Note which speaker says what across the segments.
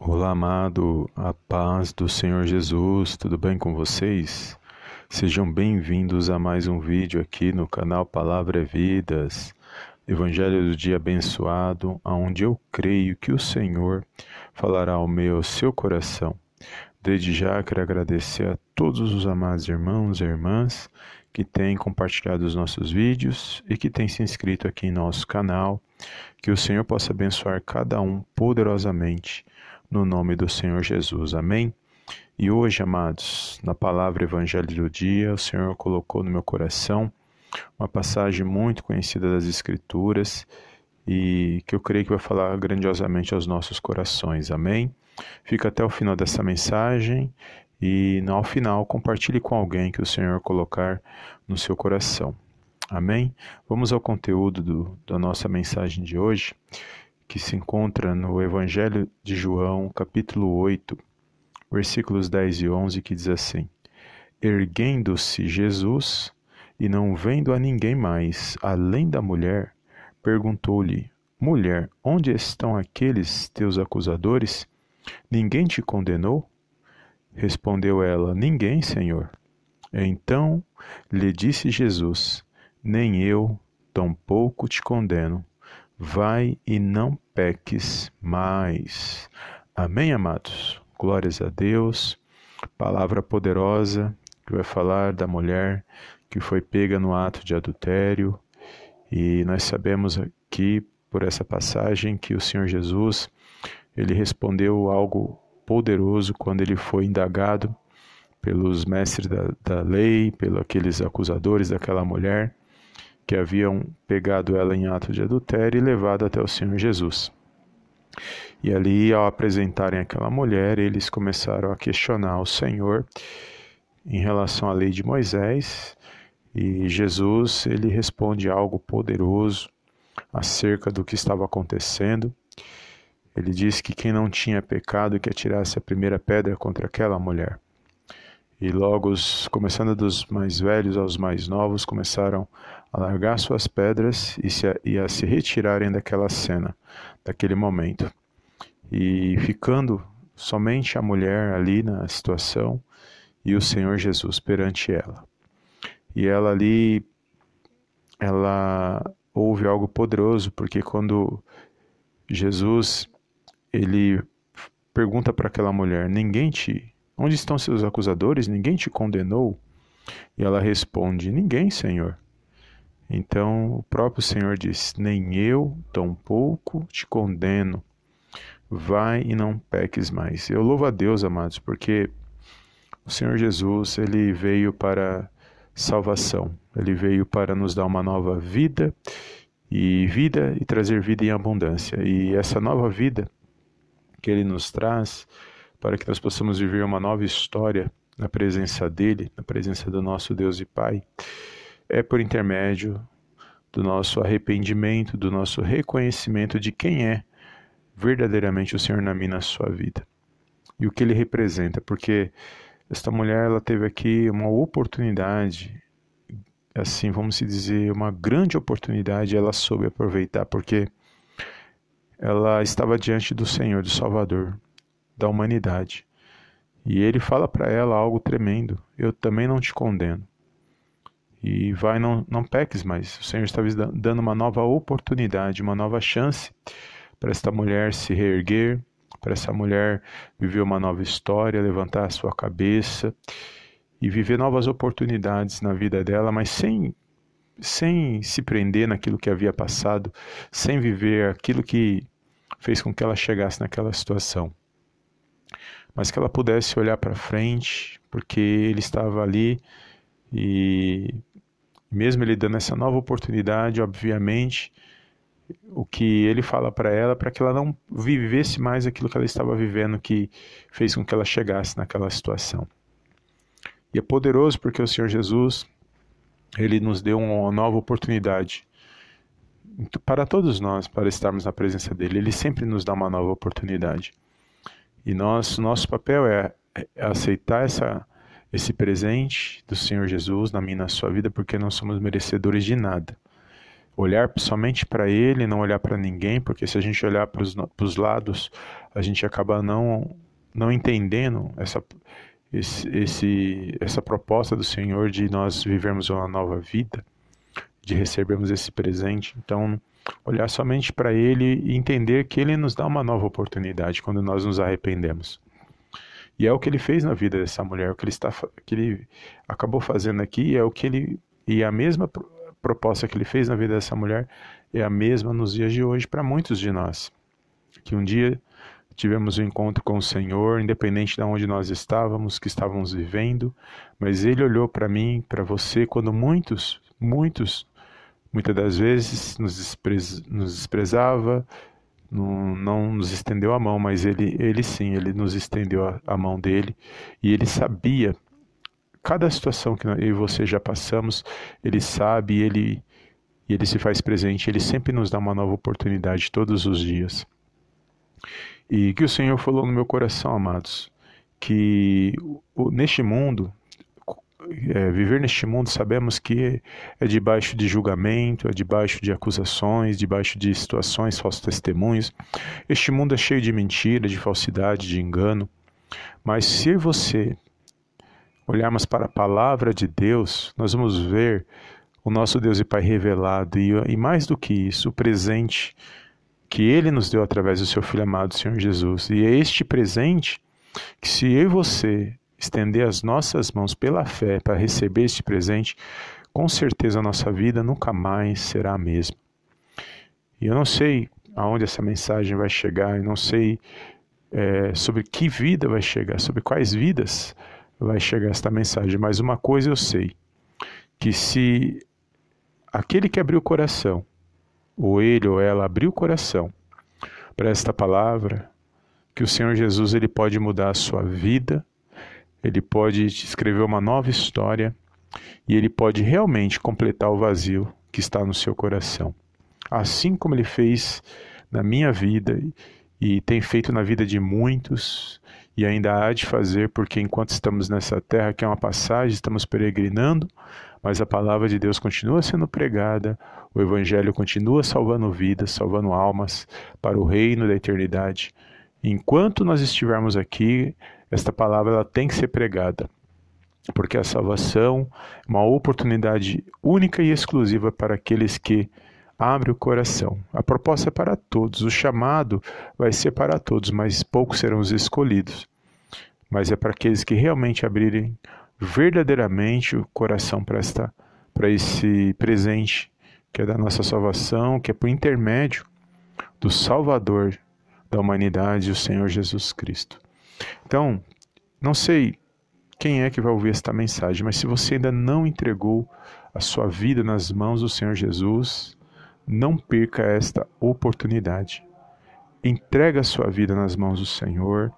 Speaker 1: Olá, amado, a paz do Senhor Jesus, tudo bem com vocês? Sejam bem-vindos a mais um vídeo aqui no canal Palavra é Vidas, Evangelho do Dia Abençoado, onde eu creio que o Senhor falará ao meu seu coração. Desde já quero agradecer a todos os amados irmãos e irmãs que têm compartilhado os nossos vídeos e que têm se inscrito aqui em nosso canal. Que o Senhor possa abençoar cada um poderosamente no nome do Senhor Jesus. Amém? E hoje, amados, na palavra Evangelho do Dia, o Senhor colocou no meu coração uma passagem muito conhecida das Escrituras e que eu creio que vai falar grandiosamente aos nossos corações. Amém? Fica até o final dessa mensagem e, ao final, compartilhe com alguém que o Senhor colocar no seu coração. Amém? Vamos ao conteúdo do, da nossa mensagem de hoje que se encontra no Evangelho de João, capítulo 8, versículos 10 e 11, que diz assim: Erguendo-se Jesus e não vendo a ninguém mais além da mulher, perguntou-lhe: Mulher, onde estão aqueles teus acusadores? Ninguém te condenou? Respondeu ela: Ninguém, Senhor. Então lhe disse Jesus: Nem eu tampouco te condeno vai e não peques mais. Amém, amados? Glórias a Deus. Palavra poderosa que vai falar da mulher que foi pega no ato de adultério. E nós sabemos aqui por essa passagem que o Senhor Jesus ele respondeu algo poderoso quando ele foi indagado pelos mestres da, da lei, pelos aqueles acusadores daquela mulher que haviam pegado ela em ato de adultério e levado até o Senhor Jesus. E ali, ao apresentarem aquela mulher, eles começaram a questionar o Senhor em relação à lei de Moisés, e Jesus ele responde algo poderoso acerca do que estava acontecendo. Ele disse que quem não tinha pecado que atirasse a primeira pedra contra aquela mulher. E logo, começando dos mais velhos aos mais novos, começaram a largar suas pedras e, se, e a se retirarem daquela cena, daquele momento. E ficando somente a mulher ali na situação e o Senhor Jesus perante ela. E ela ali, ela ouve algo poderoso, porque quando Jesus, ele pergunta para aquela mulher: Ninguém te Onde estão seus acusadores? Ninguém te condenou? E ela responde: Ninguém, Senhor. Então o próprio Senhor diz: Nem eu, tampouco te condeno. Vai e não peques mais. Eu louvo a Deus, amados, porque o Senhor Jesus, ele veio para salvação. Ele veio para nos dar uma nova vida e vida e trazer vida em abundância. E essa nova vida que ele nos traz, para que nós possamos viver uma nova história na presença dele, na presença do nosso Deus e Pai, é por intermédio do nosso arrependimento, do nosso reconhecimento de quem é verdadeiramente o Senhor na minha sua vida e o que ele representa, porque esta mulher ela teve aqui uma oportunidade, assim vamos dizer, uma grande oportunidade, ela soube aproveitar, porque ela estava diante do Senhor, do Salvador, da humanidade. E ele fala para ela algo tremendo: Eu também não te condeno. E vai, não, não peques mais. O Senhor está dando uma nova oportunidade, uma nova chance para esta mulher se reerguer, para essa mulher viver uma nova história, levantar a sua cabeça e viver novas oportunidades na vida dela, mas sem sem se prender naquilo que havia passado, sem viver aquilo que fez com que ela chegasse naquela situação mas que ela pudesse olhar para frente, porque ele estava ali e mesmo ele dando essa nova oportunidade, obviamente, o que ele fala para ela para que ela não vivesse mais aquilo que ela estava vivendo que fez com que ela chegasse naquela situação. E é poderoso porque o Senhor Jesus ele nos deu uma nova oportunidade para todos nós para estarmos na presença dele. Ele sempre nos dá uma nova oportunidade. E nós, nosso papel é, é aceitar essa, esse presente do Senhor Jesus na minha na sua vida, porque não somos merecedores de nada. olhar somente para Ele, não olhar para ninguém, porque se a gente olhar para os lados, a gente acaba não, não entendendo essa, esse, esse, essa proposta do Senhor de nós vivermos uma nova vida, de recebermos esse presente. Então, olhar somente para Ele e entender que Ele nos dá uma nova oportunidade quando nós nos arrependemos. E é o que ele fez na vida dessa mulher, o que ele está que ele acabou fazendo aqui é o que ele e a mesma proposta que ele fez na vida dessa mulher é a mesma nos dias de hoje para muitos de nós. Que um dia tivemos um encontro com o Senhor, independente de onde nós estávamos, que estávamos vivendo, mas ele olhou para mim, para você, quando muitos, muitos, muitas das vezes nos, nos desprezava, não, não, nos estendeu a mão, mas ele, ele sim, ele nos estendeu a, a mão dele. E ele sabia cada situação que eu e você já passamos, ele sabe, ele e ele se faz presente, ele sempre nos dá uma nova oportunidade todos os dias. E que o Senhor falou no meu coração, amados, que neste mundo é, viver neste mundo sabemos que é debaixo de julgamento, é debaixo de acusações, debaixo de situações, falsos testemunhos. Este mundo é cheio de mentira, de falsidade, de engano. Mas se você olharmos para a palavra de Deus, nós vamos ver o nosso Deus e Pai revelado e, e mais do que isso, o presente que Ele nos deu através do Seu Filho amado, Senhor Jesus. E é este presente que se eu e você estender as nossas mãos pela fé para receber este presente, com certeza a nossa vida nunca mais será a mesma. E eu não sei aonde essa mensagem vai chegar, eu não sei é, sobre que vida vai chegar, sobre quais vidas vai chegar esta mensagem, mas uma coisa eu sei: que se aquele que abriu o coração, ou ele ou ela abriu o coração para esta palavra, que o Senhor Jesus ele pode mudar a sua vida ele pode escrever uma nova história e ele pode realmente completar o vazio que está no seu coração. Assim como ele fez na minha vida e tem feito na vida de muitos e ainda há de fazer, porque enquanto estamos nessa terra, que é uma passagem, estamos peregrinando, mas a palavra de Deus continua sendo pregada, o Evangelho continua salvando vidas, salvando almas para o reino da eternidade. Enquanto nós estivermos aqui, esta palavra ela tem que ser pregada, porque a salvação é uma oportunidade única e exclusiva para aqueles que abrem o coração. A proposta é para todos, o chamado vai ser para todos, mas poucos serão os escolhidos. Mas é para aqueles que realmente abrirem verdadeiramente o coração para esta para esse presente que é da nossa salvação, que é por intermédio do Salvador da humanidade, o Senhor Jesus Cristo. Então, não sei quem é que vai ouvir esta mensagem, mas se você ainda não entregou a sua vida nas mãos do Senhor Jesus, não perca esta oportunidade. Entrega a sua vida nas mãos do Senhor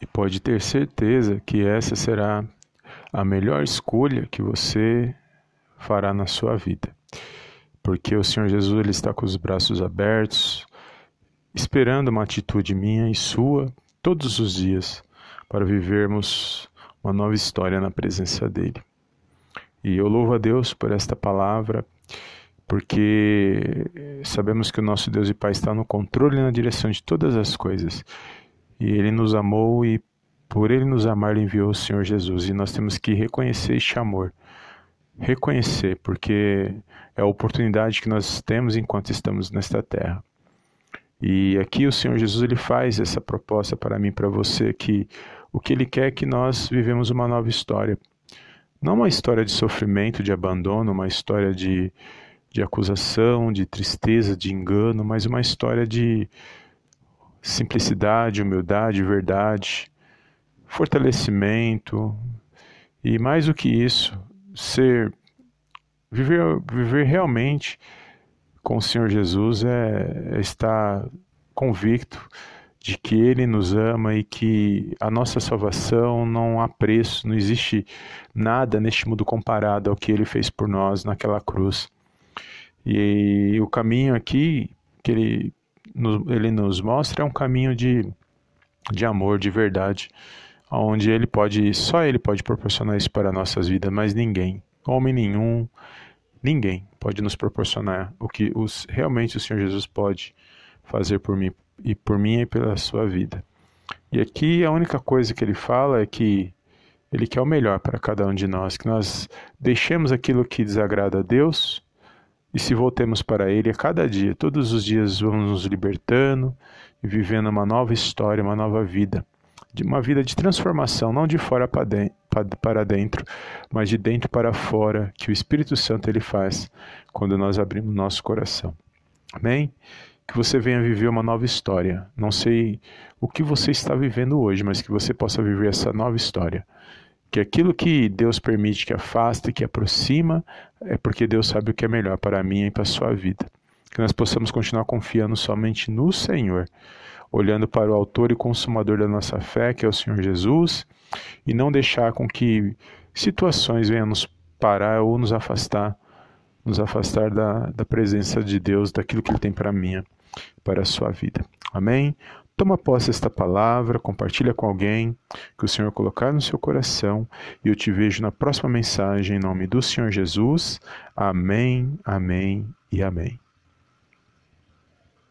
Speaker 1: e pode ter certeza que essa será a melhor escolha que você fará na sua vida. Porque o Senhor Jesus ele está com os braços abertos, esperando uma atitude minha e sua todos os dias para vivermos uma nova história na presença dele. E eu louvo a Deus por esta palavra, porque sabemos que o nosso Deus e Pai está no controle e na direção de todas as coisas. E ele nos amou e por ele nos amar, ele enviou o Senhor Jesus. E nós temos que reconhecer este amor. Reconhecer, porque é a oportunidade que nós temos enquanto estamos nesta terra. E aqui o Senhor Jesus ele faz essa proposta para mim, para você, que o que ele quer é que nós vivemos uma nova história. Não uma história de sofrimento, de abandono, uma história de, de acusação, de tristeza, de engano, mas uma história de simplicidade, humildade, verdade, fortalecimento e mais do que isso, ser viver, viver realmente com o Senhor Jesus é, é estar convicto de que Ele nos ama e que a nossa salvação não há preço, não existe nada neste mundo comparado ao que Ele fez por nós naquela cruz. E, o caminho aqui que Ele nos, ele nos mostra é um caminho de, de amor, de verdade, onde Ele pode, só Ele pode proporcionar isso para nossas vidas, mas ninguém, homem nenhum, ninguém pode nos proporcionar, o que os, realmente o Senhor Jesus pode fazer por mim e por mim e pela sua vida. E aqui a única coisa que ele fala é que ele quer o melhor para cada um de nós, que nós deixemos aquilo que desagrada a Deus e se voltemos para Ele a cada dia. Todos os dias vamos nos libertando e vivendo uma nova história, uma nova vida. De uma vida de transformação, não de fora para dentro, mas de dentro para fora, que o Espírito Santo ele faz quando nós abrimos nosso coração. Amém? Que você venha viver uma nova história. Não sei o que você está vivendo hoje, mas que você possa viver essa nova história que aquilo que Deus permite que afasta, que aproxima, é porque Deus sabe o que é melhor para mim e para a sua vida. Que nós possamos continuar confiando somente no Senhor, olhando para o autor e consumador da nossa fé, que é o Senhor Jesus, e não deixar com que situações venham nos parar ou nos afastar, nos afastar da, da presença de Deus, daquilo que Ele tem para mim, para a sua vida. Amém? Toma posse desta palavra, compartilha com alguém que o Senhor colocar no seu coração e eu te vejo na próxima mensagem em nome do Senhor Jesus. Amém, amém e amém.